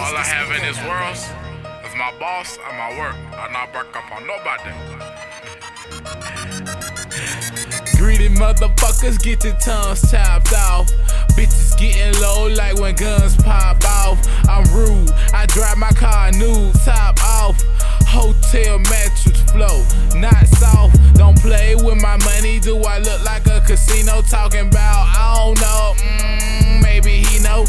All I have in this world is my boss and my work. I not work up on nobody. Greedy motherfuckers get your tongues chopped off. Bitches getting low like when guns pop off. I'm rude, I drive my car new, top off. Hotel mattress flow, not soft. Don't play with my money. Do I look like a casino talking about? I don't know. Mm, maybe he know.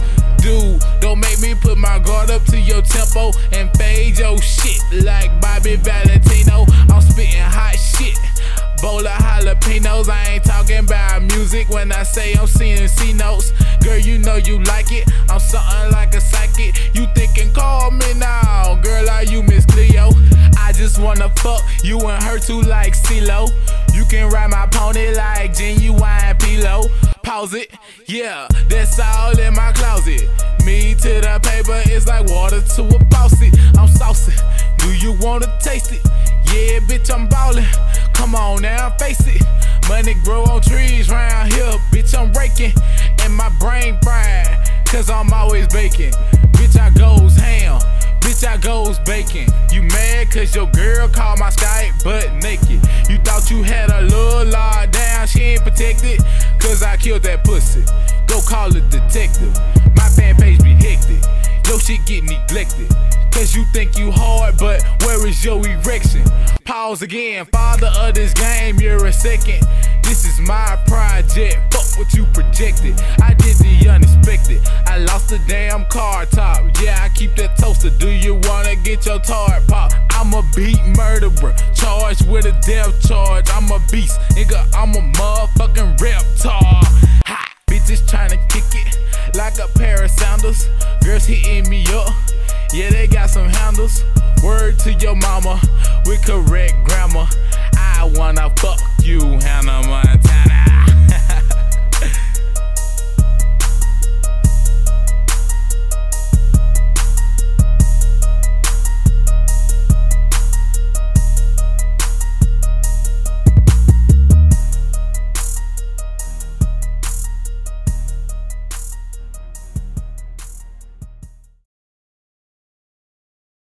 Put my guard up to your tempo and fade your shit like Bobby Valentino. I'm spitting hot shit. Bowl of jalapenos, I ain't talking about music when I say I'm seeing C notes. Girl, you know you like it. I'm something like a psychic. You thinking, call me now. Girl, are you Miss Cleo? I just wanna fuck you and her too like CeeLo. You can ride my pony like Ginuwine pillow. Pause it, yeah, that's all in my closet. Paper, it's like water to a faucet. I'm saucy. Do you wanna taste it? Yeah, bitch, I'm ballin'. Come on now, face it. Money grow on trees round here, bitch, I'm raking. And my brain fried, cause I'm always baking. Bitch, I goes ham, bitch, I goes bacon. You mad cause your girl called my Skype butt naked. You thought you had a little law down, she ain't protected. Cause I killed that pussy. Go call a detective. My get neglected. Cause you think you hard, but where is your erection? Pause again, father of this game, you're a second. This is my project, fuck what you projected. I did the unexpected, I lost the damn car top. Yeah, I keep that toaster. Do you wanna get your tart pop? I'm a beat murderer, charged with a death charge. I'm a beast, nigga, I'm a motherfucking reptar. Pair of sandals. Girls hitting me up. Yeah, they got some handles. Word to your mama with correct grammar. I wanna fuck you, Hannah Montana.